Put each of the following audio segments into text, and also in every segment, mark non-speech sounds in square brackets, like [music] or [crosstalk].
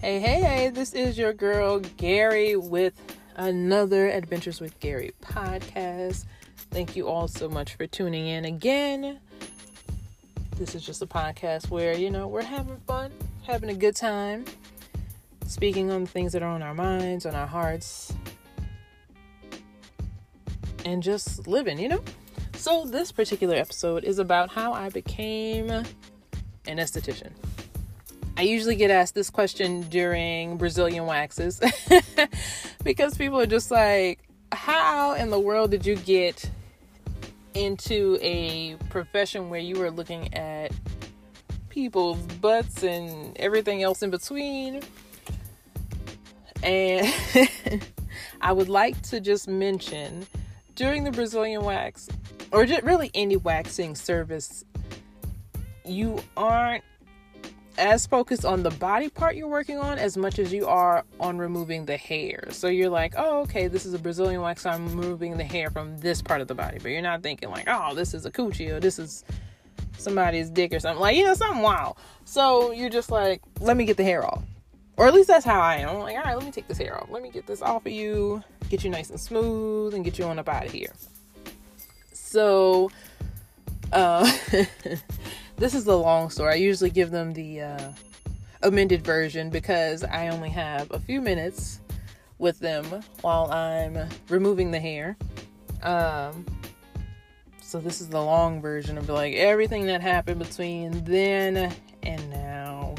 Hey, hey, hey, this is your girl Gary with another Adventures with Gary podcast. Thank you all so much for tuning in again. This is just a podcast where, you know, we're having fun, having a good time, speaking on things that are on our minds, on our hearts, and just living, you know? So, this particular episode is about how I became an esthetician. I usually get asked this question during Brazilian waxes [laughs] because people are just like, How in the world did you get into a profession where you were looking at people's butts and everything else in between? And [laughs] I would like to just mention during the Brazilian wax, or just really any waxing service, you aren't as focused on the body part you're working on as much as you are on removing the hair. So you're like, oh, okay, this is a Brazilian wax, so I'm removing the hair from this part of the body. But you're not thinking like, oh, this is a coochie or this is somebody's dick or something. Like, you know, something wild. So you're just like, let me get the hair off. Or at least that's how I am. I'm like, all right, let me take this hair off. Let me get this off of you, get you nice and smooth, and get you on up out of here. So, uh, [laughs] this is the long story. I usually give them the uh, amended version because I only have a few minutes with them while I'm removing the hair. Um, so this is the long version of like everything that happened between then and now.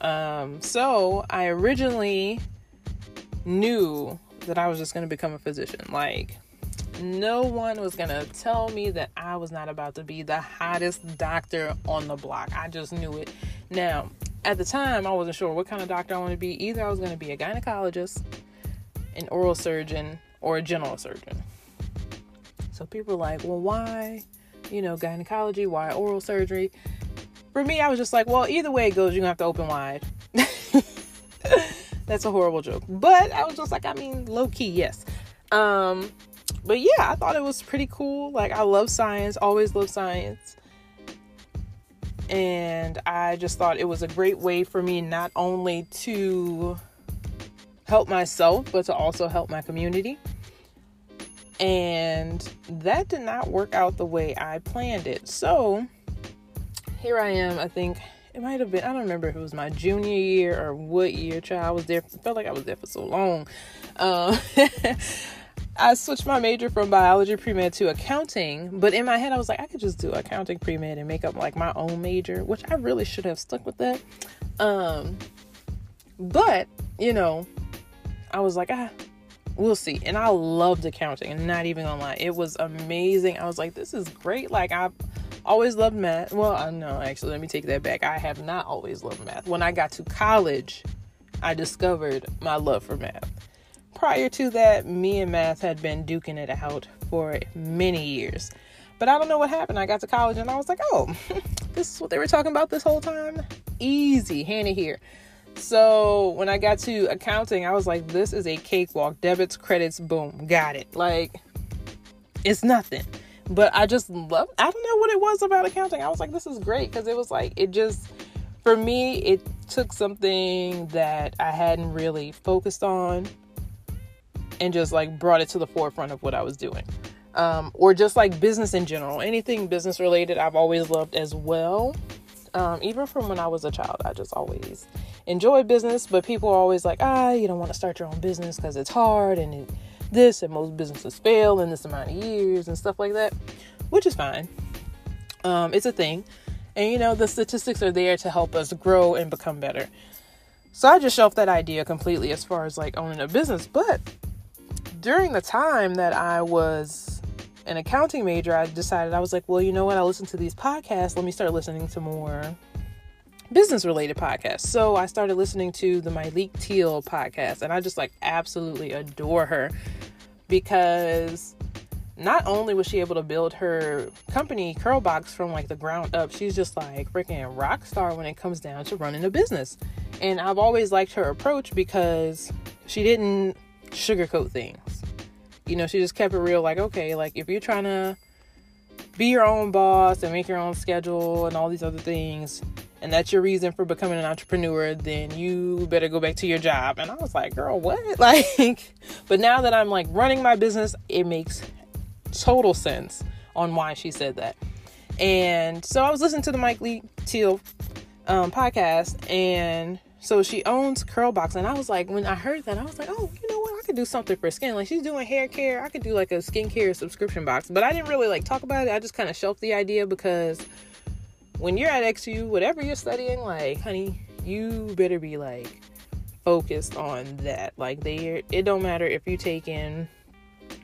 Um, so I originally knew that I was just going to become a physician. Like no one was gonna tell me that I was not about to be the hottest doctor on the block. I just knew it. Now, at the time, I wasn't sure what kind of doctor I wanted to be. Either I was gonna be a gynecologist, an oral surgeon, or a general surgeon. So people were like, well, why, you know, gynecology? Why oral surgery? For me, I was just like, well, either way it goes, you're gonna have to open wide. [laughs] That's a horrible joke. But I was just like, I mean, low key, yes. Um, but yeah, I thought it was pretty cool. Like I love science, always love science. And I just thought it was a great way for me not only to help myself, but to also help my community. And that did not work out the way I planned it. So here I am, I think it might have been, I don't remember if it was my junior year or what year, child. I was there, felt like I was there for so long. Um, [laughs] I switched my major from biology pre med to accounting, but in my head I was like, I could just do accounting pre med and make up like my own major, which I really should have stuck with that. Um, but you know, I was like, ah, we'll see. And I loved accounting, and not even gonna lie, it was amazing. I was like, this is great. Like I've always loved math. Well, I know actually, let me take that back. I have not always loved math. When I got to college, I discovered my love for math prior to that, me and math had been duking it out for many years. But I don't know what happened. I got to college and I was like, oh, [laughs] this is what they were talking about this whole time? Easy, handy here. So when I got to accounting, I was like, this is a cakewalk. Debits, credits, boom, got it. Like, it's nothing. But I just love, I don't know what it was about accounting. I was like, this is great because it was like, it just, for me, it took something that I hadn't really focused on and just like brought it to the forefront of what I was doing. Um, or just like business in general, anything business related, I've always loved as well. Um, even from when I was a child, I just always enjoyed business. But people are always like, ah, you don't want to start your own business because it's hard and it, this, and most businesses fail in this amount of years and stuff like that, which is fine. Um, it's a thing. And you know, the statistics are there to help us grow and become better. So I just shelved that idea completely as far as like owning a business. But during the time that I was an accounting major, I decided I was like, well, you know what? I listen to these podcasts. Let me start listening to more business related podcasts. So I started listening to the Myleik Teele podcast, and I just like absolutely adore her because not only was she able to build her company Curlbox from like the ground up, she's just like freaking rock star when it comes down to running a business. And I've always liked her approach because she didn't sugarcoat things. You know, she just kept it real like, okay, like if you're trying to be your own boss and make your own schedule and all these other things, and that's your reason for becoming an entrepreneur, then you better go back to your job. And I was like, girl, what? [laughs] Like, but now that I'm like running my business, it makes total sense on why she said that. And so I was listening to the Mike Lee Teal um, podcast, and so she owns Curlbox, and I was like, when I heard that, I was like, oh, you know what? I could do something for skin. Like she's doing hair care, I could do like a skincare subscription box. But I didn't really like talk about it. I just kind of shelved the idea because when you're at XU, whatever you're studying, like, honey, you better be like focused on that. Like they, it don't matter if you take in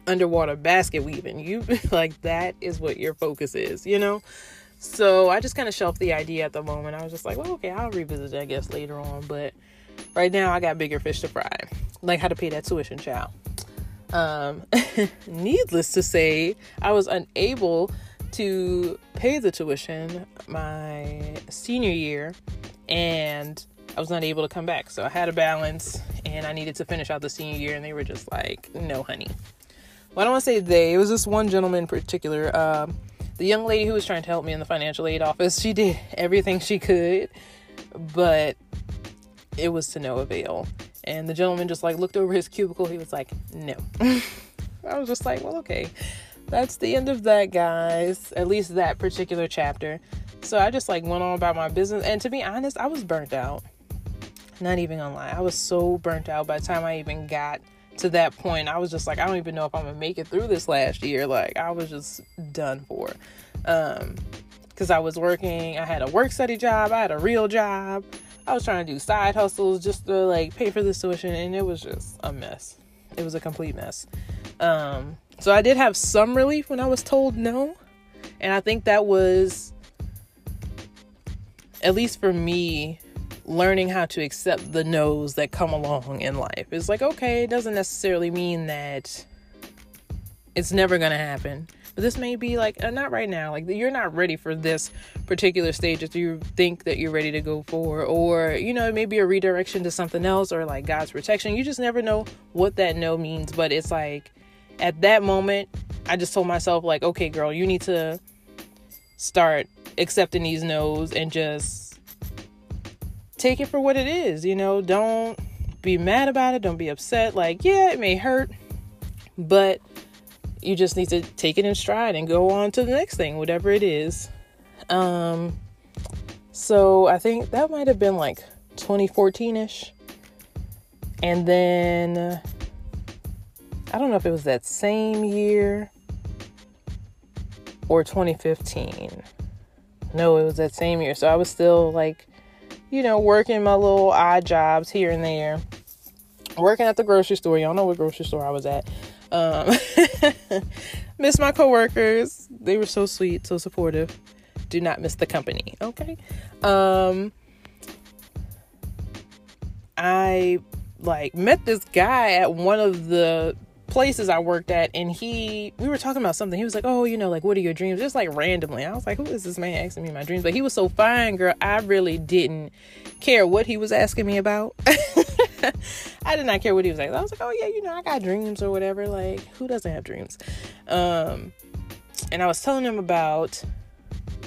underwater basket weaving. You [laughs] like that is what your focus is, you know? So I just kind of shelved the idea at the moment. I was just like, well, okay, I'll revisit it, I guess, later on. But right now, I got bigger fish to fry, like how to pay that tuition, child. Um, [laughs] needless to say, I was unable to pay the tuition my senior year, and I was not able to come back. So I had a balance, and I needed to finish out the senior year, and they were just like, no, honey. Well, I don't want to say they. It was this one gentleman in particular. Um, the young lady who was trying to help me in the financial aid office, she did [laughs] everything she could, but it was to no avail. And the gentleman just like looked over his cubicle. He was like, no. [laughs] I was just like, well, okay. That's the end of that, guys. At least that particular chapter. So I just like went on about my business. And to be honest, I was burnt out. Not even gonna lie. I was so burnt out by the time I even got to that point, I was just like, I don't even know if I'm gonna make it through this last year. Like, I was just done for. Um, because I was working, I had a work study job, I had a real job. I was trying to do side hustles just to like pay for this tuition, and it was just a mess. It was a complete mess. Um, so I did have some relief when I was told no, and I think that was, at least for me, learning how to accept the no's that come along in life. It's like, okay, it doesn't necessarily mean that it's never going to happen. But this may be like, uh, not right now. Like, you're not ready for this particular stage that you think that you're ready to go for. Or, you know, maybe a redirection to something else or like God's protection. You just never know what that no means. But it's like, at that moment, I just told myself, like, okay, girl, you need to start accepting these no's and just take it for what it is. You know, don't be mad about it. Don't be upset. Like, yeah, it may hurt, but you just need to take it in stride and go on to the next thing, whatever it is. Um, so I think that might have been like 2014 ish. And then I don't know if it was that same year or 2015. No, it was that same year. So I was still like you know, working my little odd jobs here and there. Working at the grocery store. Y'all know what grocery store I was at. Um, [laughs] miss my coworkers. They were so sweet, so supportive. Do not miss the company. Okay. Um, I like met this guy at one of the places I worked at, and he, we were talking about something. He was like, "Oh, you know, like what are your dreams?" Just like randomly. I was like, "Who is this man asking me my dreams?" But he was so fine, girl. I really didn't care what he was asking me about. [laughs] I did not care what he was like. I was like, "Oh yeah, you know, I got dreams or whatever." Like, who doesn't have dreams? Um, and I was telling him about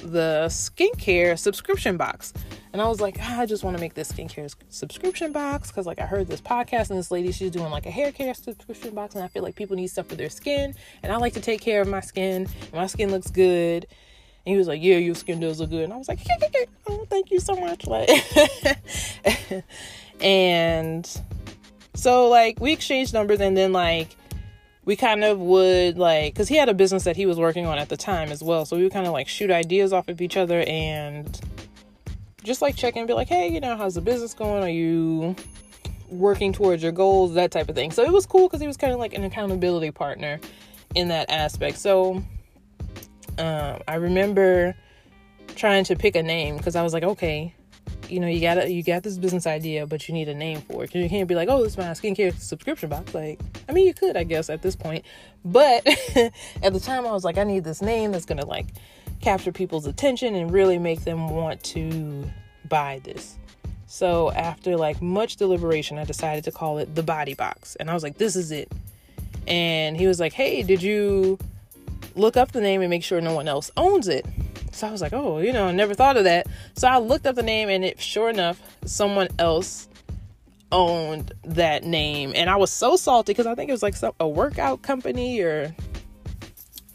the skincare subscription box. And I was like, ah, I just want to make this skincare subscription box because, like, I heard this podcast and this lady, she's doing like a hair care subscription box, and I feel like people need stuff for their skin, and I like to take care of my skin. My skin looks good. And he was like, Yeah, your skin does look good. And I was like, Oh, thank you so much. Like, [laughs] and so like we exchanged numbers, and then like we kind of would like because he had a business that he was working on at the time as well so we would kind of like shoot ideas off of each other and just like check in and be like, hey, you know, how's the business going? Are you working towards your goals? That type of thing. So it was cool because he was kind of like an accountability partner in that aspect. So uh, I remember trying to pick a name because I was like, okay, you know, you gotta you got this business idea, but you need a name for it. Because You can't be like, oh, this is my skincare subscription box. Like, I mean, you could, I guess, at this point, but [laughs] at the time, I was like, I need this name that's gonna like capture people's attention and really make them want to buy this. So after like much deliberation, I decided to call it the body box. And I was like, this is it. And he was like, hey, did you look up the name and make sure no one else owns it. So I was like, oh, you know, I never thought of that. So I looked up the name, and it sure enough, someone else owned that name, and I was so salty because I think it was like some a workout company or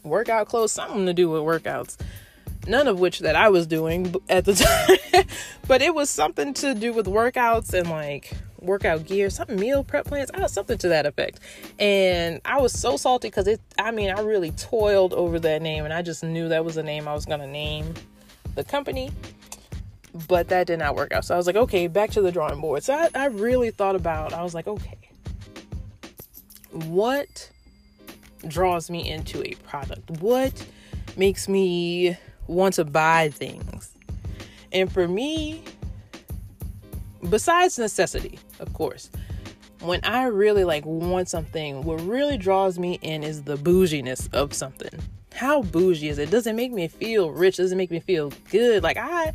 workout clothes, something to do with workouts. None of which that I was doing at the [laughs] time, but it was something to do with workouts and like workout gear, something meal prep plans, I something to that effect. And I was so salty because it, I mean, I really toiled over that name and I just knew that was the name I was going to name the company. But that did not work out. So I was like, okay, back to the drawing board. So I, I really thought about, I was like, okay, what draws me into a product? What makes me want to buy things? And for me, besides necessity, of course, when I really like want something, what really draws me in is the bouginess of something. How bougie is it? Does it make me feel rich? Does it make me feel good? Like I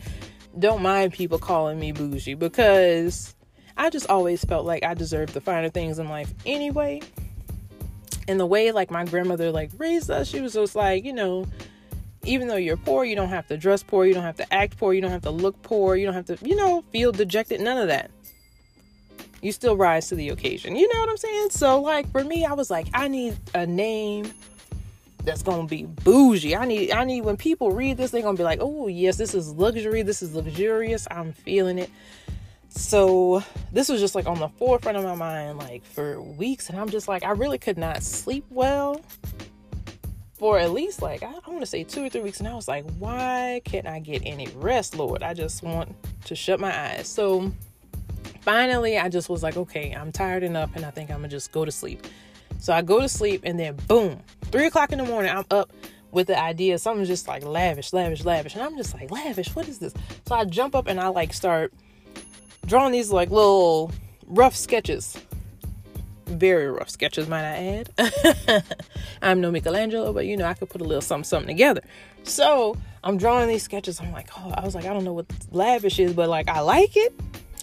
don't mind people calling me bougie because I just always felt like I deserved the finer things in life anyway. And the way like my grandmother like raised us, she was just like, you know, even though you're poor, you don't have to dress poor, you don't have to act poor, you don't have to look poor, you don't have to, you know, feel dejected, none of that. You still rise to the occasion. You know what I'm saying? So, like, for me, I was like, I need a name that's gonna be bougie. I need, I need when people read this, they're gonna be like, oh, yes, this is luxury, this is luxurious, I'm feeling it. So, this was just like on the forefront of my mind, like for weeks, and I'm just like, I really could not sleep well for at least like I, I want to say two or three weeks, and I was like, why can't I get any rest, Lord? I just want to shut my eyes. So finally, I just was like, okay, I'm tired enough, and I think I'm gonna just go to sleep. So I go to sleep, and then boom, three o'clock in the morning, I'm up with the idea something's just like lavish, lavish, lavish, and I'm just like, lavish, what is this? So I jump up and I like start drawing these like little rough sketches very rough sketches, might I add. [laughs] I'm no Michelangelo, but you know, I could put a little something, something together. So I'm drawing these sketches. I'm like, oh, I was like, I don't know what lavish is, but like, I like it.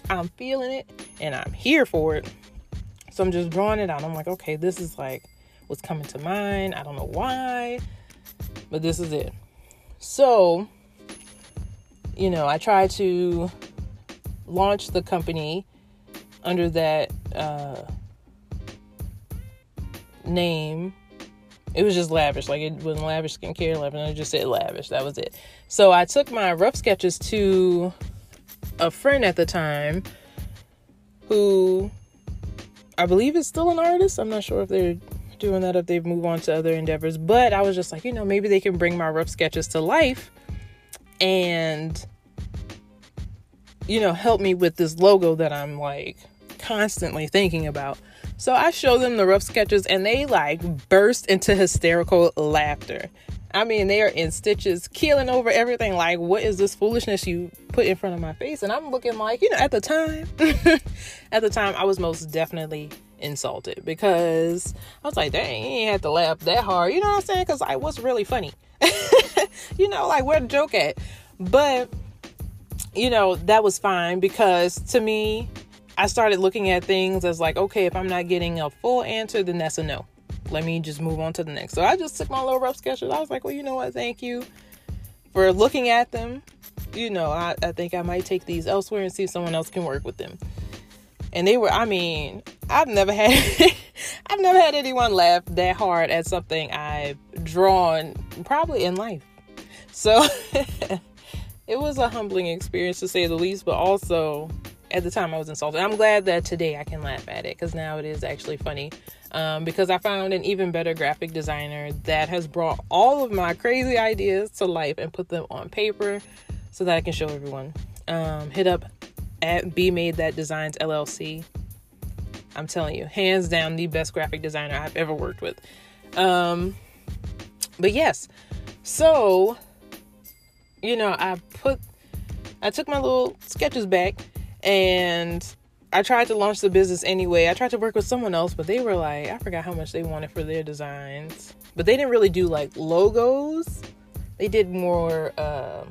I'm feeling it and I'm here for it. So I'm just drawing it out. I'm like, okay, this is like what's coming to mind. I don't know why, but this is it. So, you know, I try to launch the company under that uh, name. It was just lavish. Like it wasn't lavish skincare, lavish. I just said lavish. That was it. So I took my rough sketches to a friend at the time who I believe is still an artist. I'm not sure if they're doing that if they've moved on to other endeavors. But I was just like, you know, maybe they can bring my rough sketches to life and you know, help me with this logo that I'm like constantly thinking about. So I show them the rough sketches and they like burst into hysterical laughter. I mean, they are in stitches, keeling over everything. Like, what is this foolishness you put in front of my face? And I'm looking like, you know, at the time, [laughs] at the time, I was most definitely insulted because I was like, dang, you ain't have to laugh that hard. You know what I'm saying? Because I was really funny. [laughs] you know, like, where the joke at? But, you know, that was fine because to me, I started looking at things as like, okay, if I'm not getting a full answer, then that's a no. Let me just move on to the next. So I just took my little rough sketches. I was like, well, you know what? Thank you for looking at them. You know, I, I think I might take these elsewhere and see if someone else can work with them. And they were, I mean, I've never had, [laughs] I've never had anyone laugh that hard at something I've drawn probably in life. So [laughs] it was a humbling experience to say the least, but also at the time I was insulted. I'm glad that today I can laugh at it because now it is actually funny. Um, because I found an even better graphic designer that has brought all of my crazy ideas to life and put them on paper so that I can show everyone. Um, hit up at Be Made That Designs LLC. I'm telling you, hands down, the best graphic designer I've ever worked with. Um, but yes, so you know, I put, I took my little sketches back and I tried to launch the business anyway. I tried to work with someone else, but they were like, I forgot how much they wanted for their designs. But they didn't really do like logos. They did more uh,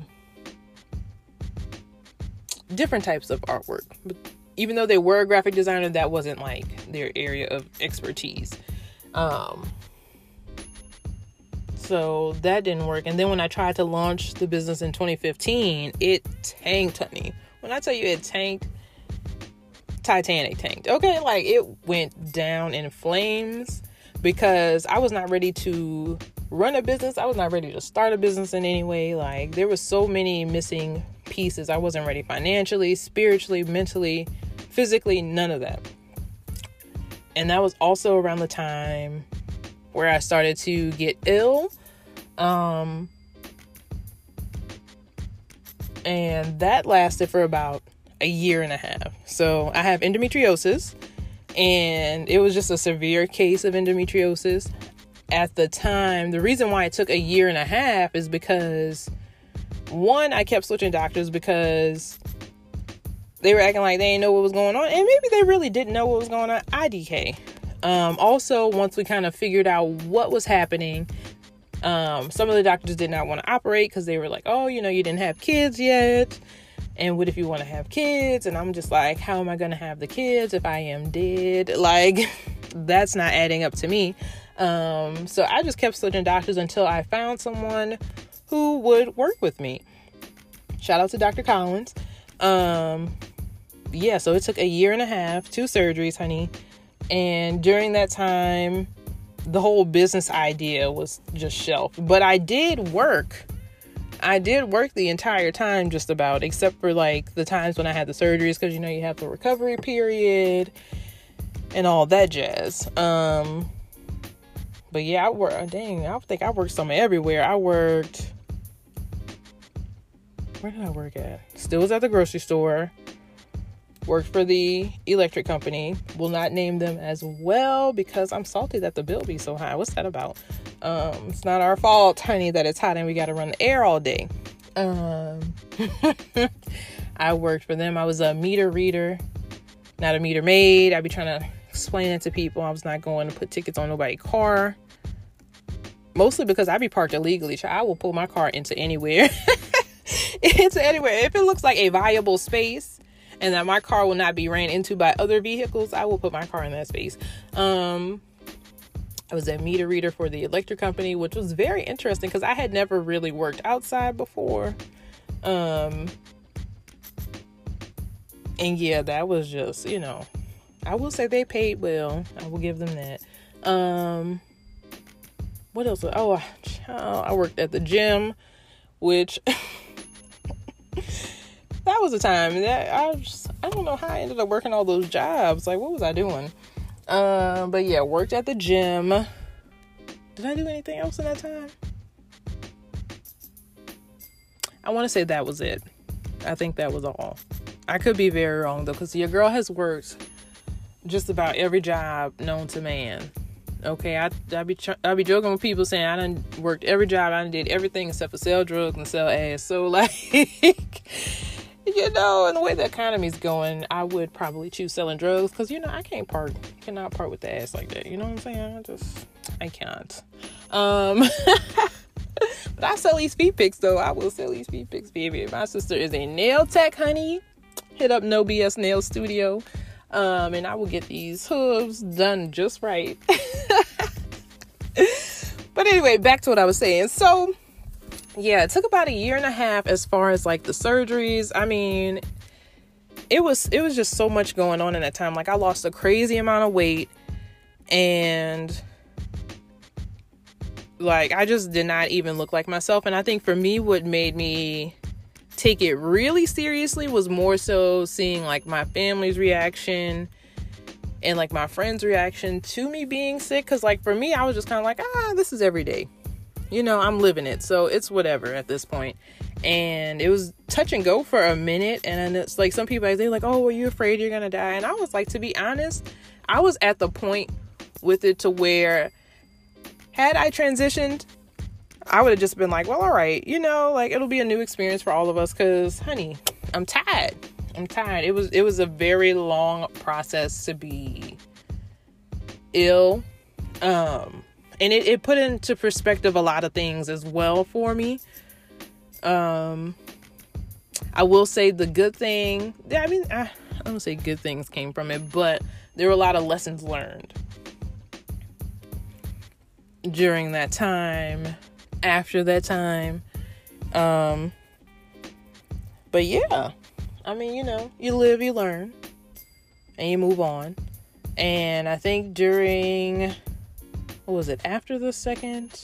different types of artwork. But even though they were a graphic designer, that wasn't like their area of expertise. Um, So that didn't work. And then when I tried to launch the business in 2015, it tanked, honey. When I tell you it tanked, Titanic tanked. Okay, like it went down in flames because I was not ready to run a business. I was not ready to start a business in any way. Like there was so many missing pieces. I wasn't ready financially, spiritually, mentally, physically, none of that. And that was also around the time where I started to get ill. Um and that lasted for about a year and a half. So I have endometriosis, and it was just a severe case of endometriosis. At the time, the reason why it took a year and a half is because one, I kept switching doctors because they were acting like they didn't know what was going on, and maybe they really didn't know what was going on. IDK. Um, also, once we kind of figured out what was happening, um, some of the doctors did not want to operate because they were like, oh, you know, you didn't have kids yet. And what if you want to have kids? And i'm just like how am i going to have the kids if i am dead? [laughs] Like that's not adding up to me. Um, so i just kept switching doctors until i found someone who would work with me. Shout out to dr collins. Um, yeah so it took a year and a half two surgeries honey and during that time the whole business idea was just shelved but i did work I did work the entire time, just about, except for like the times when I had the surgeries, because you know you have the recovery period and all that jazz. Um, but yeah, I work. Dang, I think I worked somewhere everywhere. I worked. Where did I work at? Still was at the grocery store. Worked for the electric company. Will not name them as well because I'm salty that the bill be so high. What's that about? Um, it's not our fault, honey, that it's hot and we got to run the air all day. Um, [laughs] I worked for them. I was a meter reader, not a meter maid. I'd be trying to explain it to people. I was not going to put tickets on nobody's car. Mostly because I'd be parked illegally. So I will pull my car into anywhere. [laughs] into anywhere. If it looks like a viable space and that my car will not be ran into by other vehicles, I will put my car in that space. Um, I was a meter reader for the electric company, which was very interesting because I had never really worked outside before. Um, and yeah, that was just, you know, I will say they paid well. I will give them that. Um, what else? Oh, I worked at the gym, which [laughs] was a time that I just, I don't know how I ended up working all those jobs. Like, what was I doing? Um, but yeah, worked at the gym. Did I do anything else in that time? I want to say that was it. I think that was all. I could be very wrong though, because your girl has worked just about every job known to man. Okay, I I be I be joking with people saying I done worked every job, I done did everything except for sell drugs and sell ass. So [laughs] like you know, and the way the economy's going, I would probably choose selling drugs because you know I can't part, cannot part with the ass like that. You know what I'm saying? I just, I can't. Um, [laughs] but I sell these feet pics though. I will sell these feet pics, baby. My sister is a nail tech, honey. Hit up No BS Nail Studio, um, and I will get these hooves done just right. [laughs] but anyway, back to what I was saying. So yeah, it took about a year and a half as far as like the surgeries. I mean, it was it was just so much going on in that time. Like I lost a crazy amount of weight and like I just did not even look like myself and I think for me what made me take it really seriously was more so seeing like my family's reaction and like my friends' reaction to me being sick cuz like for me I was just kind of like, "Ah, this is every day." You know, I'm living it. So it's whatever at this point. And it was touch and go for a minute. And it's like some people, they're like, oh, are you afraid you're going to die? And I was like, to be honest, I was at the point with it to where had I transitioned, I would have just been like, well, all right, you know, like it'll be a new experience for all of us because, honey, I'm tired. I'm tired. It was it was a very long process to be ill. Um and it, it put into perspective a lot of things as well for me um i will say the good thing i mean i, I don't say good things came from it but there were a lot of lessons learned during that time after that time. Um, but yeah, I mean, you know, you live, you learn, and you move on. And I think during, was it, after the second?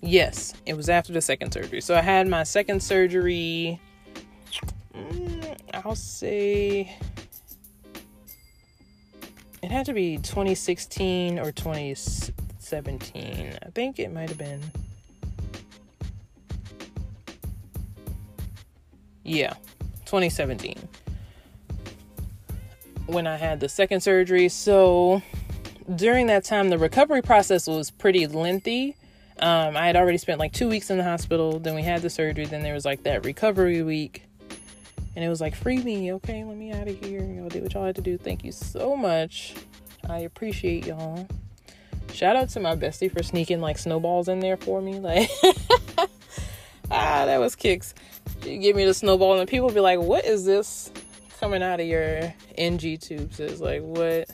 Yes, it was after the second surgery. So I had my second surgery, mm, I'll say it had to be 2016 or 2017. I think it might have been. Yeah, 2017 when I had the second surgery. So during that time, the recovery process was pretty lengthy. Um, I had already spent like two weeks in the hospital. Then we had the surgery. Then there was like that recovery week. And it was like, free me. Okay, let me out of here. Y'all did what y'all had to do. Thank you so much. I appreciate y'all. Shout out to my bestie for sneaking like snowballs in there for me. Like, [laughs] ah, that was kicks. She give me the snowball, and people be like, "What is this coming out of your NG tubes?" It's like, what?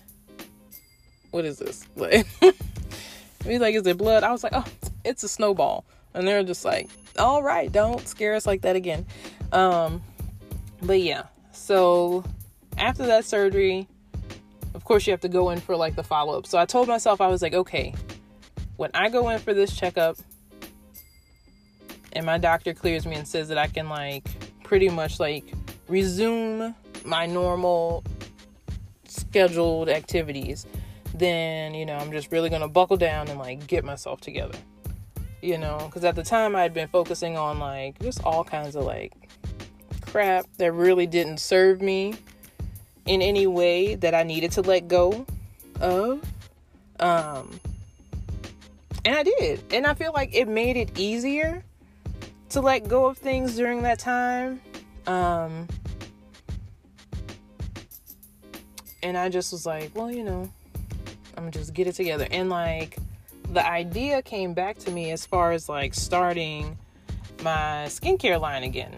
What is this? [laughs] Like, he's like, "Is it blood?" I was like, "Oh, it's a snowball," and they're just like, "All right, don't scare us like that again." Um, but yeah, so after that surgery, of course, you have to go in for like the follow up. So I told myself, I was like, okay, when I go in for this checkup and my doctor clears me and says that I can like pretty much like resume my normal scheduled activities, then, you know, I'm just really to buckle down and like get myself together. You know, because at the time I had been focusing on like just all kinds of like crap that really didn't serve me in any way that I needed to let go of. Um, and I did. And I feel like it made it easier to let go of things during that time. Um, and I just was like, well, you know, I'm just get it together. And like, the idea came back to me as far as like starting my skincare line again.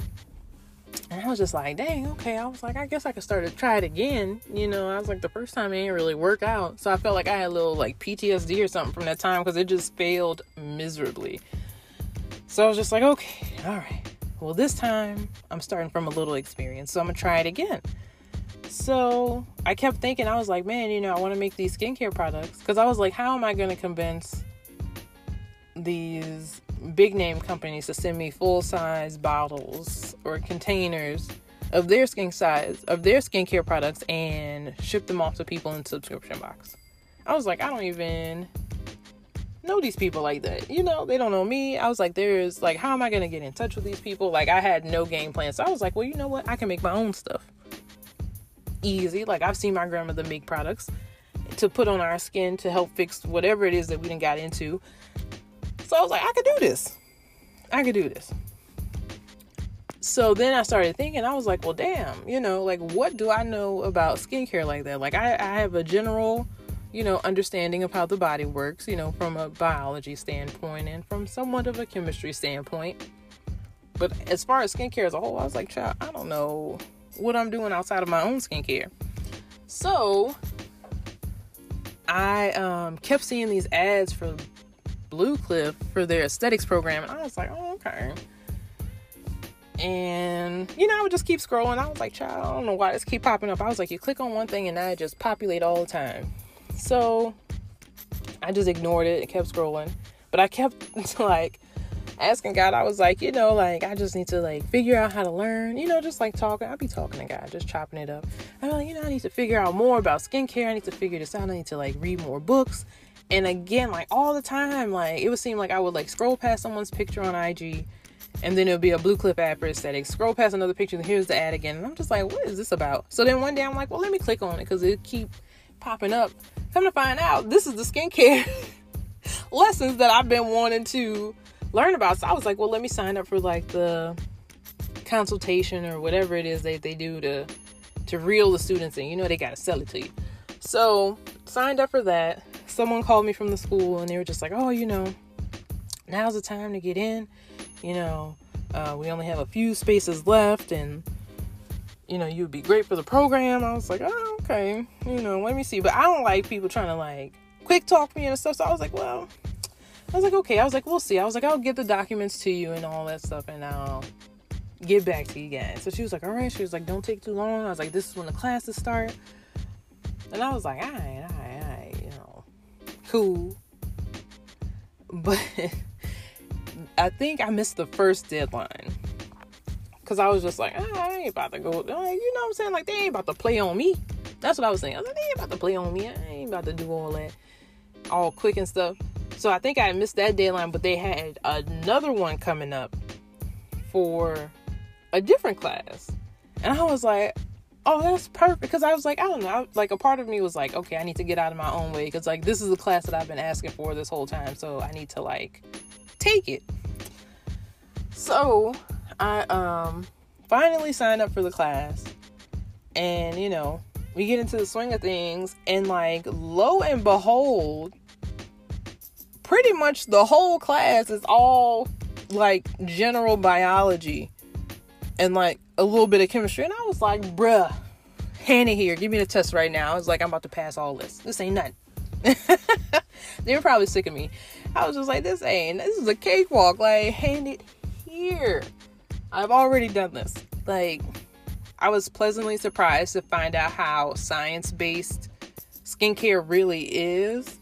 And I was just like, dang, okay. I was like, I guess I could start to try it again. You know, I was like, the first time it didn't really work out. So I felt like I had a little like PTSD or something from that time because it just failed miserably. So I was just like, okay, all right. Well, this time I'm starting from a little experience. So I'm going to try it again. So I kept thinking, I was like, man, you know, I want to make these skincare products. Because I was like, how am I going to convince these big name companies to send me full size bottles or containers of their skin size of their skincare products and ship them off to people in subscription box. I was like, I don't even know these people like that. You know, they don't know me. I was like, there's like, how am I gonna get in touch with these people? Like, I had no game plan. So I was like, well, you know what? I can make my own stuff. Easy. Like I've seen my grandmother make products to put on our skin to help fix whatever it is that we didn't got into. So I was like, I could do this. I could do this. So then I started thinking, I was like, well, damn, you know, like, what do I know about skincare like that? Like, I, I have a general, you know, understanding of how the body works, you know, from a biology standpoint and from somewhat of a chemistry standpoint. But as far as skincare as a whole, I was like, child, I don't know what I'm doing outside of my own skincare. So I um, kept seeing these ads for Blue Cliff for their aesthetics program. And I was like, oh, okay. And, you know, I would just keep scrolling. I was like, child, I don't know why this keep popping up. I was like, you click on one thing and it just populate all the time. So I just ignored it and kept scrolling. But I kept [laughs] like asking God, I was like, you know, like I just need to like figure out how to learn, you know, just like talking. I'll be talking to God, just chopping it up. I'm like, you know, I need to figure out more about skincare. I need to figure this out. I need to like read more books. And again, like all the time, like it would seem like I would like scroll past someone's picture on IG and then it'll be a Blue Cliff ad for aesthetics. Scroll past another picture and here's the ad again. And I'm just like, what is this about? So then one day I'm like, well, let me click on it because it keep popping up. Come to find out, this is the skincare [laughs] lessons that I've been wanting to learn about. So I was like, well, let me sign up for like the consultation or whatever it is that they do to to reel the students in. You know, they got to sell it to you. So signed up for that someone called me from the school and they were just like, oh, you know, now's the time to get in. You know, uh, we only have a few spaces left and, you know, you'd be great for the program. I was like, oh, okay. You know, let me see. But I don't like people trying to like quick talk me and stuff. So I was like, well, I was like, okay. I was like, we'll see. I was like, I'll get the documents to you and all that stuff, and I'll get back to you guys. So she was like, all right. She was like, don't take too long. I was like, this is when the classes start. And I was like, all right, all right, all right, you know, cool. [laughs] But I think I missed the first deadline. Cause I was just like, oh, I ain't about to go. Like, you know what I'm saying? Like they ain't about to play on me. That's what I was saying. I was like, they ain't about to play on me. I ain't about to do all that, all quick and stuff. So I think I missed that deadline, but they had another one coming up for a different class, and I was like, oh, that's perfect. Because I was like, I don't know. I, like a part of me was like, okay, I need to get out of my own way because like this is a class that I've been asking for this whole time, so I need to like take it. So I um finally signed up for the class and you know we get into the swing of things and like lo and behold pretty much the whole class is all like general biology and like a little bit of chemistry. And i was like bruh hand it here give me the test right now. I was like i'm about to pass all this. This ain't nothing. [laughs] They were probably sick of me. I was just like this ain't this is a cakewalk. Like hand it here. I've already done this. Like, I was pleasantly surprised to find out how science based skincare really is.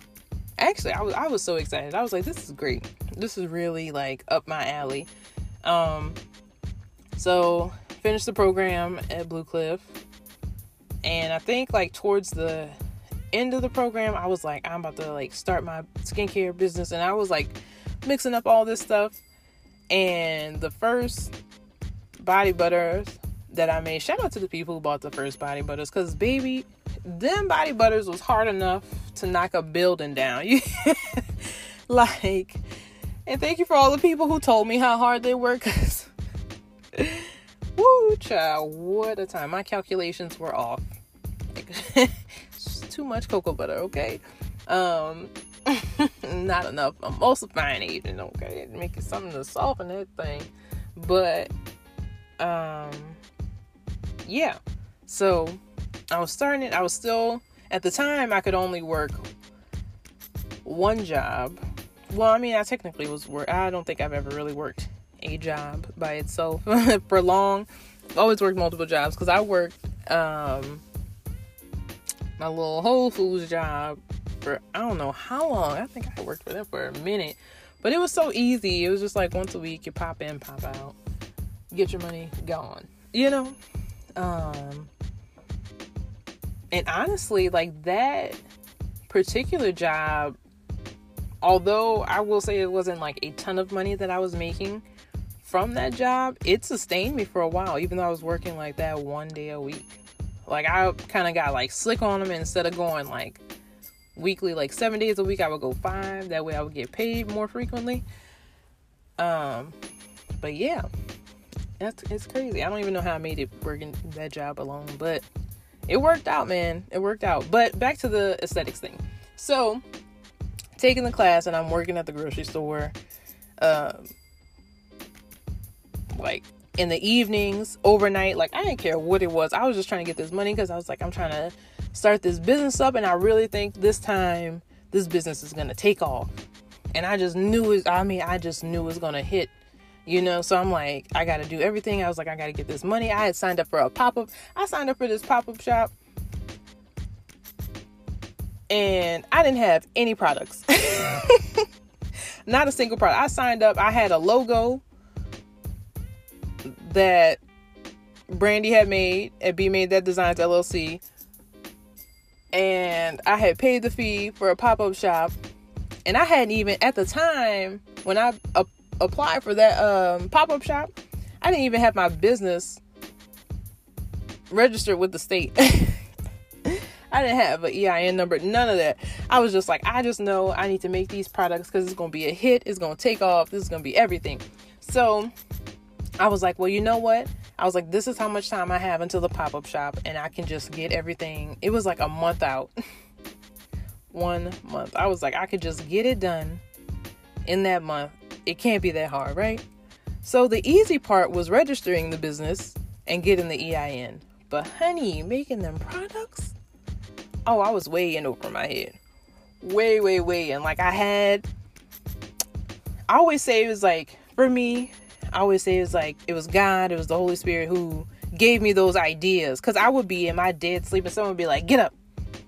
Actually, I was I was so excited. I was like, this is great. This is really like up my alley. Um so finished the program at Blue Cliff. And I think like towards the end of the program, I was like, I'm about to like start my skincare business and I was like mixing up all this stuff. And the first body butters that I made. Shout out to the people who bought the first body butters because, baby, them body butters was hard enough to knock a building down. [laughs] like, and thank you for all the people who told me how hard they were because, [laughs] woo, child, what a time. My calculations were off. [laughs] too much cocoa butter, okay? Um, not enough emulsifying agent, okay? Making something to soften that thing. But um yeah so i was starting it i was still at the time i could only work one job. Well i mean i technically was work i don't think i've ever really worked a job by itself [laughs] for long. I've always worked multiple jobs because i worked um my little whole foods job for i don't know how long. I think i worked for them for a minute. But it was so easy. It was just like once a week you pop in pop out get your money gone. You know? Um and honestly like that particular job although i will say it wasn't like a ton of money that i was making from that job it sustained me for a while even though i was working like that one day a week. Like i kind of got like slick on them instead of going like weekly like seven days a week i would go five. That way i would get paid more frequently. Um but yeah that's it's crazy. I don't even know how I made it working that job alone, but it worked out, man. It worked out. But back to the aesthetics thing. So, taking the class and I'm working at the grocery store, um, like in the evenings, overnight. Like I didn't care what it was. I was just trying to get this money because I was like, I'm trying to start this business up, and I really think this time this business is gonna take off. And I just knew it. I mean, I just knew it was gonna hit you know? So i'm like i gotta do everything. I was like i gotta get this money. I had signed up for a pop-up. I signed up for this pop-up shop. And i didn't have any products. [laughs] Not a single product. I signed up. I had a logo that brandy had made at b made that designs llc and i had paid the fee for a pop-up shop. And i hadn't even at the time when i uh, apply for that um, pop up shop, I didn't even have my business registered with the state. [laughs] I didn't have an EIN number, none of that. I was just like, I just know I need to make these products because it's going to be a hit. It's going to take off. This is going to be everything. So I was like, well, you know what? I was like, this is how much time I have until the pop up shop, and I can just get everything. It was like a month out. [laughs] One month. I was like, I could just get it done in that month it can't be that hard, right? So the easy part was registering the business and getting the EIN. But honey, making them products? Oh, I was way in over my head. Way, way, way. And like I had I always say it was like for me, I always say it was like it was God, it was the Holy Spirit who gave me those ideas. Cause I would be in my dead sleep and someone would be like, get up,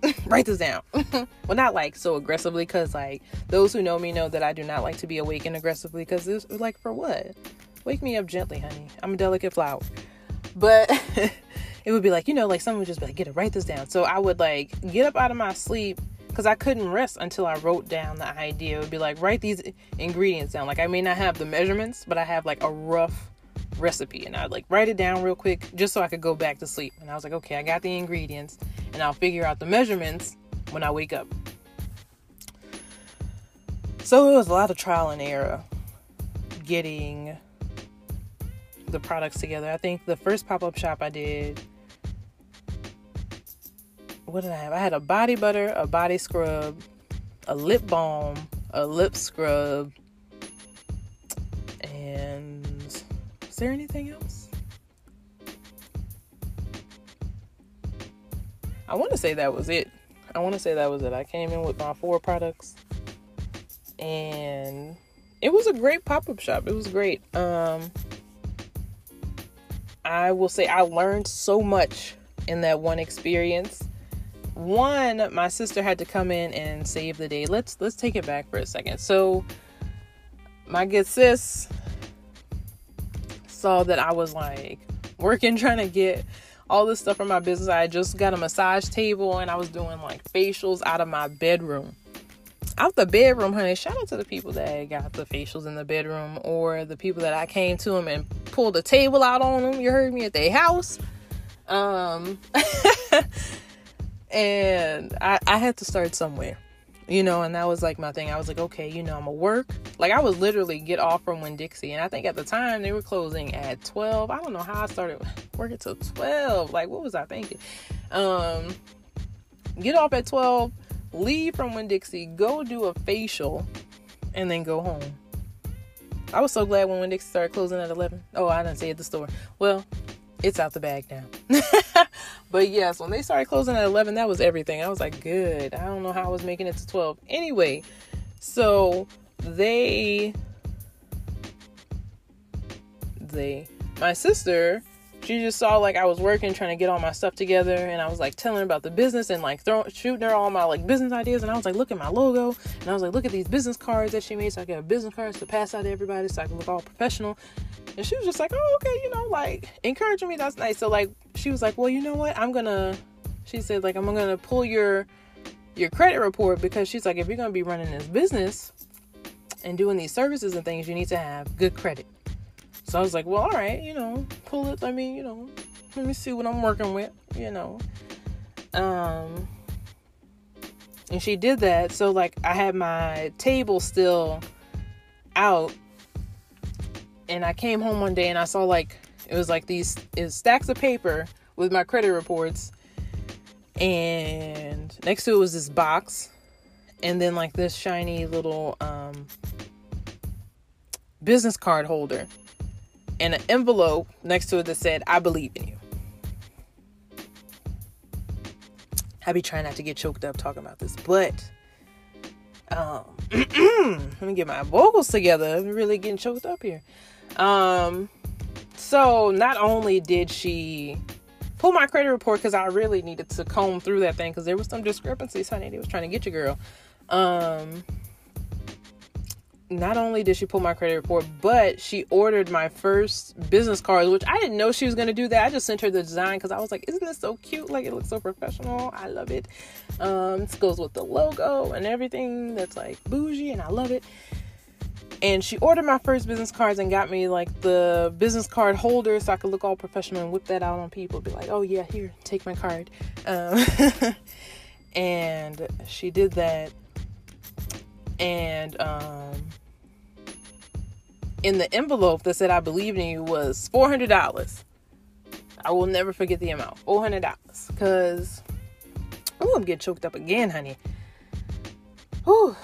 [laughs] write this down. [laughs] well, not like so aggressively, cause like those who know me know that I do not like to be awakened aggressively. Cause it's like for what? Wake me up gently, honey. I'm a delicate flower. But [laughs] it would be like, you know, like someone would just be like, get it, write this down. So I would like get up out of my sleep because I couldn't rest until I wrote down the idea. It would be like, write these ingredients down. Like I may not have the measurements, but I have like a rough recipe and I'd like write it down real quick just so I could go back to sleep. And I was like, okay, I got the ingredients and I'll figure out the measurements when I wake up. So it was a lot of trial and error getting the products together. I think the first pop up shop I did, what did I have? I had a body butter, a body scrub, a lip balm, a lip scrub, and there anything else? I want to say that was it. I want to say that was it. I came in with my four products and it was a great pop-up shop. It was great. Um I will say I learned so much in that one experience. One, my sister had to come in and save the day. Let's let's take it back for a second. So my good sis saw that I was like working trying to get all this stuff from my business. I just got a massage table and I was doing like facials out of my bedroom out the bedroom, honey. Shout out to the people that got the facials in the bedroom or the people that I came to them and pulled the table out on them. You heard me at their house. Um, [laughs] and I, I had to start somewhere, you know, and that was like my thing. I was like, okay, you know, I'm gonna work. Like I would literally get off from Winn-Dixie, and I think at the time they were closing at 12. I don't know how I started working till 12. Like, what was I thinking? Um, get off at 12 leave from Winn-Dixie, go do a facial, and then go home. I was so glad when Winn-Dixie started closing at 11. Oh, I didn't say at the store. Well, it's out the bag now. [laughs] but yes, when they started closing at 11, that was everything. I was like, good. I don't know how I was making it to 12. Anyway, so they, they, my sister she just saw like I was working, trying to get all my stuff together, and I was like telling her about the business and like throwing, shooting her all my like business ideas. And I was like, look at my logo, and I was like, look at these business cards that she made, so I got business cards to pass out to everybody, so I can look all professional. And she was just like, oh, okay, you know, like encouraging me. That's nice. So like, she was like, well, you know what? I'm gonna. She said like, I'm gonna pull your your credit report because she's like, if you're gonna be running this business and doing these services and things, you need to have good credit. So I was like, well, all right, you know, pull it. I mean, you know, let me see what I'm working with, you know. Um, and she did that. So like, I had my table still out, and I came home one day and I saw like it was like these is stacks of paper with my credit reports, and next to it was this box, and then like this shiny little um business card holder and an envelope next to it that said, I believe in you. I be trying not to get choked up talking about this, but um, [clears throat] let me get my vocals together. I'm really getting choked up here. Um, so not only did she pull my credit report because I really needed to comb through that thing because there was some discrepancies, honey. They was trying to get you, girl. Um, not only did she pull my credit report, but she ordered my first business cards, which I didn't know she was going to do that. I just sent her the design because I was like, isn't this so cute? Like, it looks so professional. I love it. Um, this goes with the logo and everything that's like bougie, and I love it. And she ordered my first business cards and got me like the business card holder so I could look all professional and whip that out on people. Be like, oh, yeah, here, take my card. Um, [laughs] and she did that. And, um, in the envelope that said I believe in you was $400. I will never forget the amount $400. Because, oh, I'm getting choked up again, honey. Whew.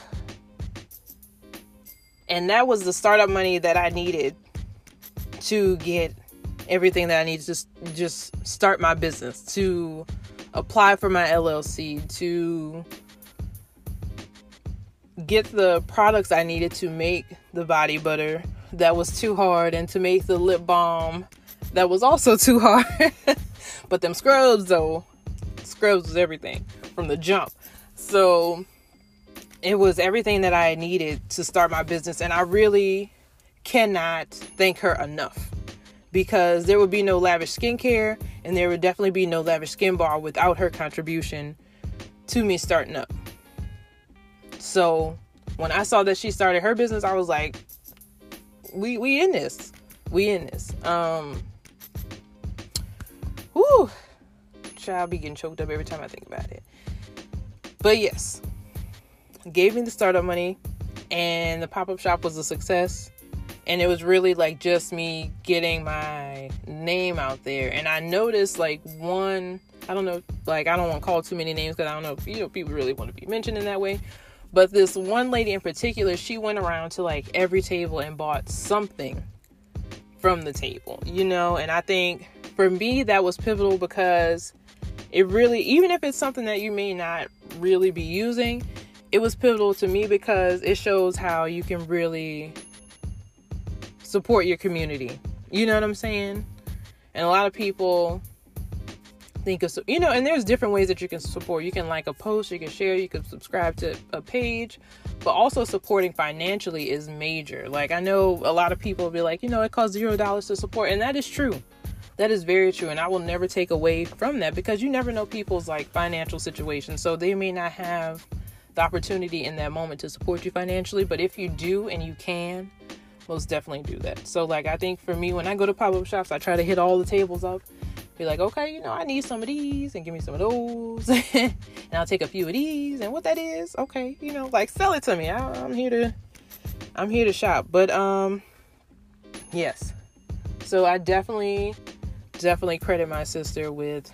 And that was the startup money that I needed to get everything that I needed to just start my business, to apply for my LLC, to get the products I needed to make the body butter that was too hard and to make the lip balm that was also [laughs] too hard. but them scrubs though, scrubs was everything from the jump. So it was everything that I needed to start my business and I really cannot thank her enough because there would be no lavish skincare and there would definitely be no lavish skin bar without her contribution to me starting up. So when I saw that she started her business, I was like, we we in this. We in this. Um Whoo child be getting choked up every time I think about it. But yes, gave me the startup money and the pop-up shop was a success and it was really like just me getting my name out there and i noticed like one i don't know like i don't want to call too many names because i don't know if you know people really want to be mentioned in that way but this one lady in particular she went around to like every table and bought something from the table you know and i think for me that was pivotal because it really even if it's something that you may not really be using it was pivotal to me because it shows how you can really support your community. You know what I'm saying? And a lot of people think of you know, and there's different ways that you can support. You can like a post, you can share, you can subscribe to a page, but also supporting financially is major. Like I know a lot of people will be like, you know, it costs zero dollars to support, and that is true. That is very true, and I will never take away from that because you never know people's like financial situation. So they may not have the opportunity in that moment to support you financially, but if you do and you can, most definitely do that. So like I think for me when I go to pop-up shops, I try to hit all the tables up. Be like, okay, you know, I need some of these and give me some of those. [laughs] and I'll take a few of these and what that is, okay, you know, like sell it to me. I, I'm here to I'm here to shop. But um yes. So I definitely definitely credit my sister with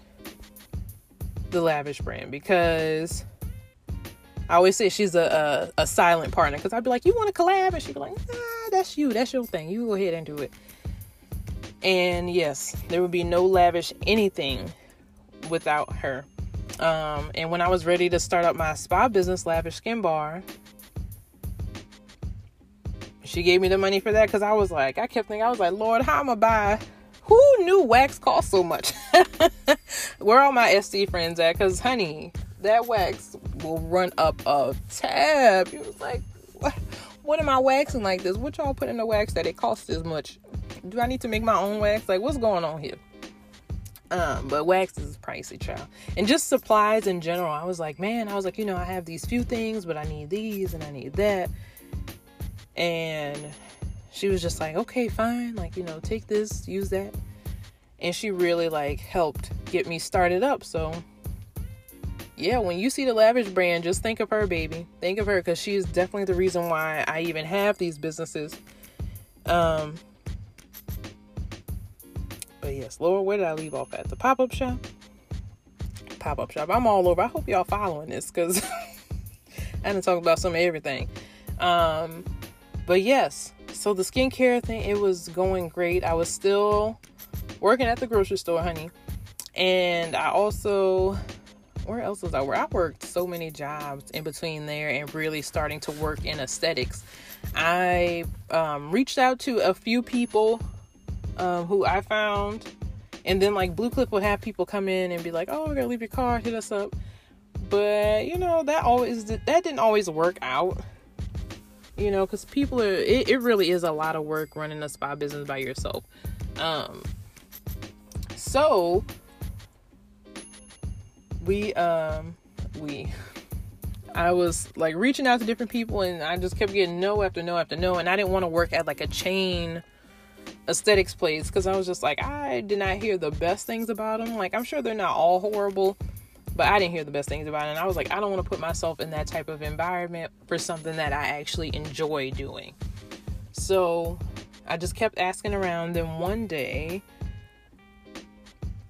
the lavish brand because I always say she's a a, a silent partner because I'd be like, "You want to collab?" and she'd be like, "Nah, that's you. That's your thing. You go ahead and do it." And yes, there would be no lavish anything without her. Um, and when I was ready to start up my spa business, Lavish Skin Bar, she gave me the money for that because I was like, I kept thinking, I was like, Lord, how am I buy? Who knew wax cost so much? [laughs] Where all my SD friends at? Because, honey, that wax will run up a tab. He was like, what, what am I waxing like this? What y'all put in the wax that it costs this much? Do I need to make my own wax? Like, what's going on here? Um, but wax is pricey, child. And just supplies in general. I was like, man, I was like, you know, I have these few things, but I need these and I need that. And she was just like, okay, fine. Like, you know, take this, use that. And she really like helped get me started up. So yeah, when you see the Lavish brand, just think of her, baby. Think of her because she is definitely the reason why I even have these businesses. Um, but yes, Lord, where did I leave off at? The pop up shop? Pop up shop. I'm all over. I hope y'all following this because [laughs] I didn't talk about some of everything. Um, but yes, so the skincare thing, it was going great. I was still working at the grocery store, honey. And I also where else was I work? I worked so many jobs in between there and really starting to work in aesthetics. I um, reached out to a few people um, who I found, and then like Blue Cliff would have people come in and be like, "Oh, we're gonna leave your car, hit us up." But you know that always that didn't always work out. You know, because people are it, it really is a lot of work running a spa business by yourself. Um, so we um we I was like reaching out to different people and I just kept getting no after no after no and I didn't want to work at like a chain aesthetics place because I was just like I did not hear the best things about them like I'm sure they're not all horrible but I didn't hear the best things about it and I was like I don't want to put myself in that type of environment for something that I actually enjoy doing so I just kept asking around then one day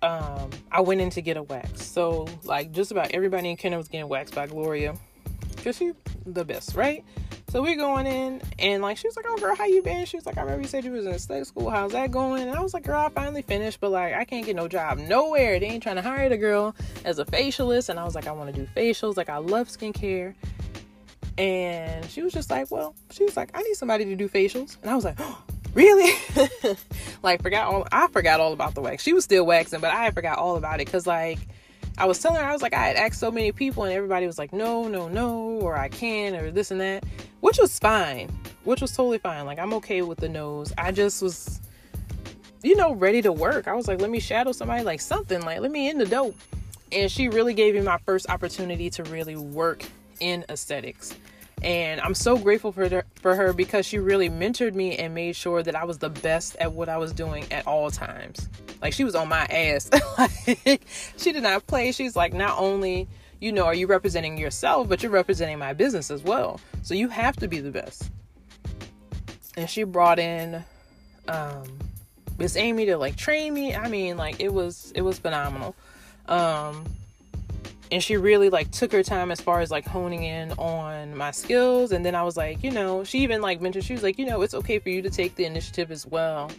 um, I went in to get a wax. So like just about everybody in Kenner was getting waxed by Gloria. Cause she's the best, right? So we're going in and like she was like, Oh girl, how you been? She was like, I remember you said you was in state school. How's that going? And I was like, Girl, I finally finished, but like I can't get no job nowhere. They ain't trying to hire the girl as a facialist. And I was like, I want to do facials. Like I love skincare. And she was just like, well, she was like, I need somebody to do facials. And I was like, oh, really? [laughs] like forgot all I forgot all about the wax. She was still waxing, but I forgot all about it because like I was telling her, I was like, I had asked so many people, and everybody was like, no, no, no, or I can, or this and that, which was fine, which was totally fine. Like, I'm okay with the no's. I just was, you know, ready to work. I was like, let me shadow somebody, like something, like, let me in the dope. And she really gave me my first opportunity to really work in aesthetics. And I'm so grateful for her, for her because she really mentored me and made sure that I was the best at what I was doing at all times. Like she was on my ass. [laughs] like, she did not play. She's like, not only, you know, are you representing yourself, but you're representing my business as well. So you have to be the best. And she brought in um Miss Amy to like train me. I mean, like it was it was phenomenal. Um and she really like took her time as far as like honing in on my skills and then i was like you know she even like mentioned she was like you know it's okay for you to take the initiative as well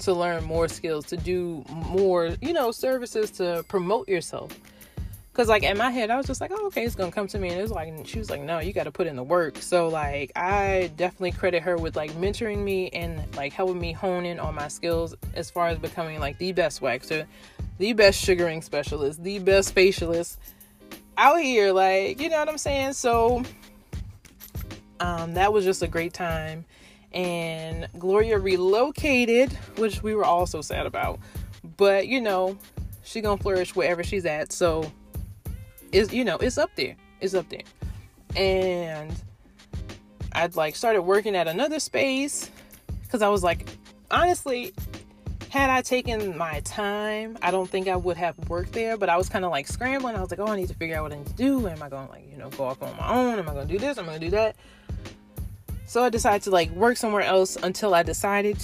to learn more skills to do more you know services to promote yourself. Because like in my head i was just like oh okay it's gonna come to me. And it was like she was like no you got to put in the work. So like i definitely credit her with like mentoring me and like helping me hone in on my skills as far as becoming like the best waxer the best sugaring specialist the best facialist out here like you know what i'm saying? So um that was just a great time and gloria relocated which we were all so sad about but you know she gonna flourish wherever she's at so it's you know it's up there it's up there and i'd like started working at another space because i was like honestly had I taken my time, I don't think I would have worked there, but I was kind of like scrambling. I was like, oh, I need to figure out what I need to do. Am I to like, you know, go off on my own? Am I to do this? Am I to do that? So I decided to like work somewhere else until I decided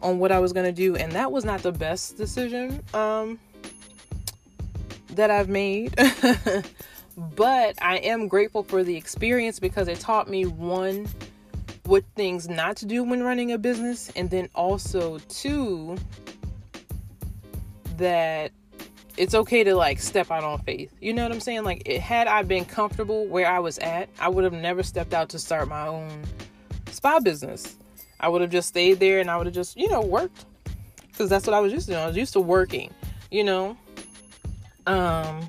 on what I was going to do. And that was not the best decision um, that I've made. [laughs] but I am grateful for the experience because it taught me one what things not to do when running a business, and then also, two, that it's okay to like step out on faith. You know what I'm saying? Like, it, had I been comfortable where I was at, I would have never stepped out to start my own spa business. I would have just stayed there and I would have just, you know, worked because that's what I was used to doing. I was used to working, you know. Um,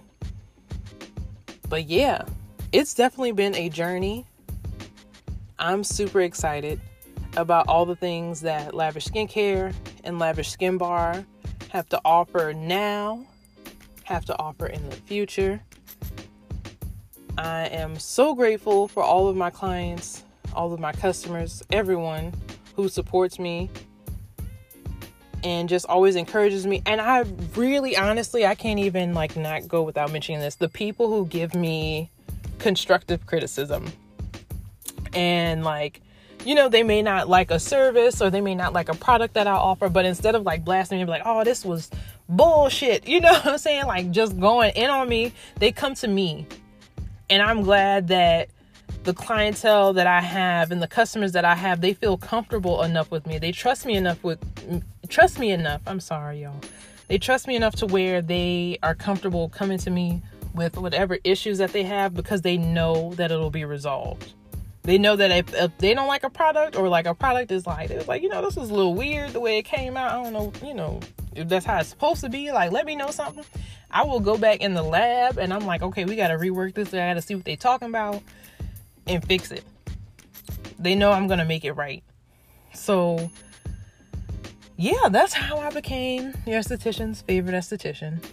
but yeah, it's definitely been a journey. I'm super excited about all the things that Lavish Skincare and Lavish Skin Bar have to offer now, have to offer in the future. I am so grateful for all of my clients, all of my customers, everyone who supports me and just always encourages me. And I really honestly, I can't even like not go without mentioning this. The people who give me constructive criticism and like you know they may not like a service or they may not like a product that i offer but instead of like blasting me like oh this was bullshit. You know [laughs] what i'm saying? Like just going in on me. They come to me. And i'm glad that the clientele that i have and the customers that i have they feel comfortable enough with me. They trust me enough with trust me enough. I'm sorry y'all. They trust me enough to where they are comfortable coming to me with whatever issues that they have because they know that it'll be resolved. They know that if, if, they don't like a product or like a product is like it's like you know this is a little weird the way it came out. I don't know you know if that's how it's supposed to be like let me know something. I will go back in the lab and i'm like okay we got to rework this i gotta see what they talking about and fix it. They know i'm gonna make it right. So yeah that's how i became your esthetician's favorite esthetician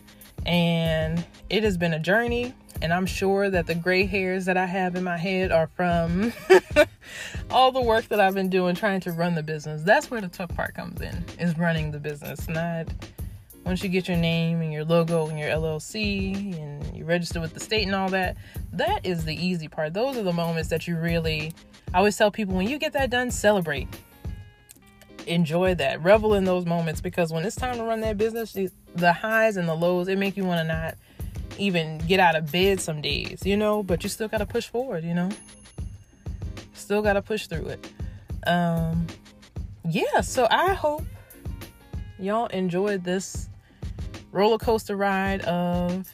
and it has been a journey and I'm sure that the gray hairs that I have in my head are from [laughs] all the work that I've been doing trying to run the business. That's where the tough part comes in, is running the business. Not once you get your name and your logo and your LLC and you register with the state and all that. That is the easy part. Those are the moments that you really, I always tell people when you get that done, celebrate. Enjoy that. Revel in those moments because when it's time to run that business, the highs and the lows, it make you want to not even get out of bed some days, you know, but you still got to push forward, you know. Still got to push through it. Um yeah, so I hope y'all enjoyed this roller coaster ride of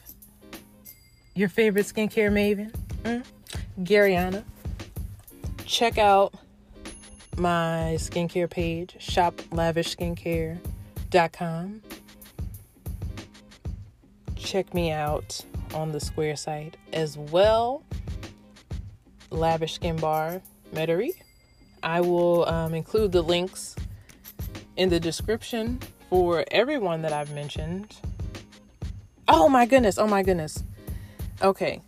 your favorite skincare maven. Mm? Garyana. Check out my skincare page, shoplavishskincare.com. Check me out on the Square site as well. Lavish Skin Bar Metairie. I will um, include the links in the description for everyone that I've mentioned. Oh my goodness, oh my goodness. Okay,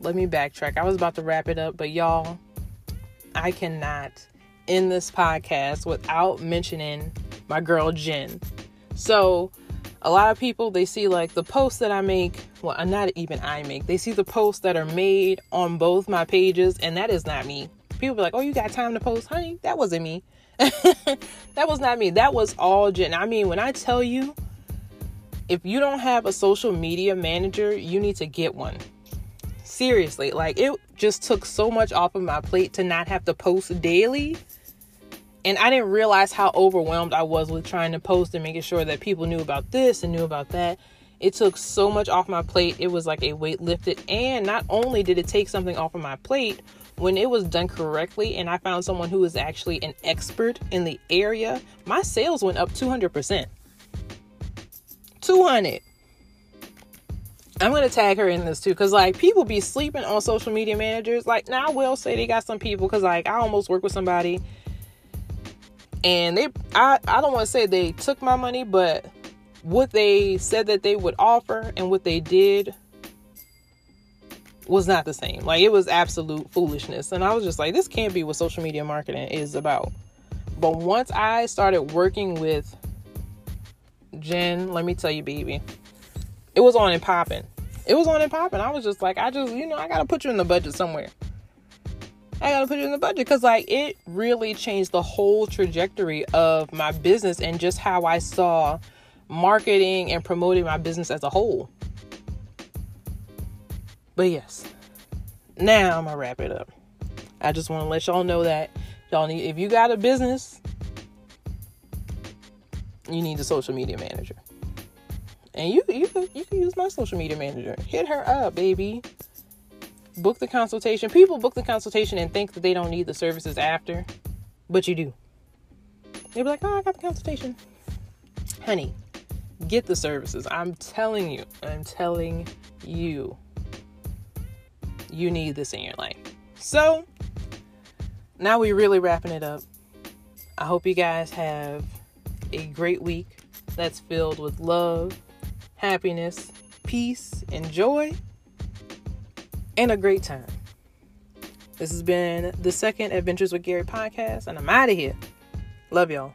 let me backtrack. I was about to wrap it up, but y'all, I cannot end this podcast without mentioning my girl Jen. So, a lot of people they see like the posts that I make, well, I'm not even I make. They see the posts that are made on both my pages, and that is not me. People be like, "Oh, you got time to post, honey?" That wasn't me. [laughs] that was not me. That was all Jen. I mean, when I tell you, if you don't have a social media manager, you need to get one. Seriously, like it just took so much off of my plate to not have to post daily. And I didn't realize how overwhelmed I was with trying to post and making sure that people knew about this and knew about that. It took so much off my plate. It was like a weight lifted. And not only did it take something off of my plate, when it was done correctly and I found someone who was actually an expert in the area, my sales went up 200%. 200. I'm gonna tag her in this too, cause like people be sleeping on social media managers. Like now, I will say they got some people, cause like I almost work with somebody, and they I I don't want to say they took my money, but what they said that they would offer and what they did was not the same. Like it was absolute foolishness. And I was just like, this can't be what social media marketing is about. But once I started working with Jen, let me tell you, baby, it was on and popping. It was on and popping. I was just like, I just, you know, I gotta put you in the budget somewhere. I gotta put it in the budget because, like, it really changed the whole trajectory of my business and just how I saw marketing and promoting my business as a whole. But yes, now I'm gonna wrap it up. I just want to let y'all know that y'all need if you got a business, you need a social media manager. And you you you can use my social media manager. Hit her up, baby. Book the consultation. People book the consultation and think that they don't need the services after, but you do. They be like, "Oh, I got the consultation." Honey, get the services. I'm telling you. I'm telling you you need this in your life. So, now we're really wrapping it up. I hope you guys have a great week that's filled with love, happiness, peace, and joy, and a great time. This has been the second Adventures with Gary podcast, and I'm out of here. Love y'all.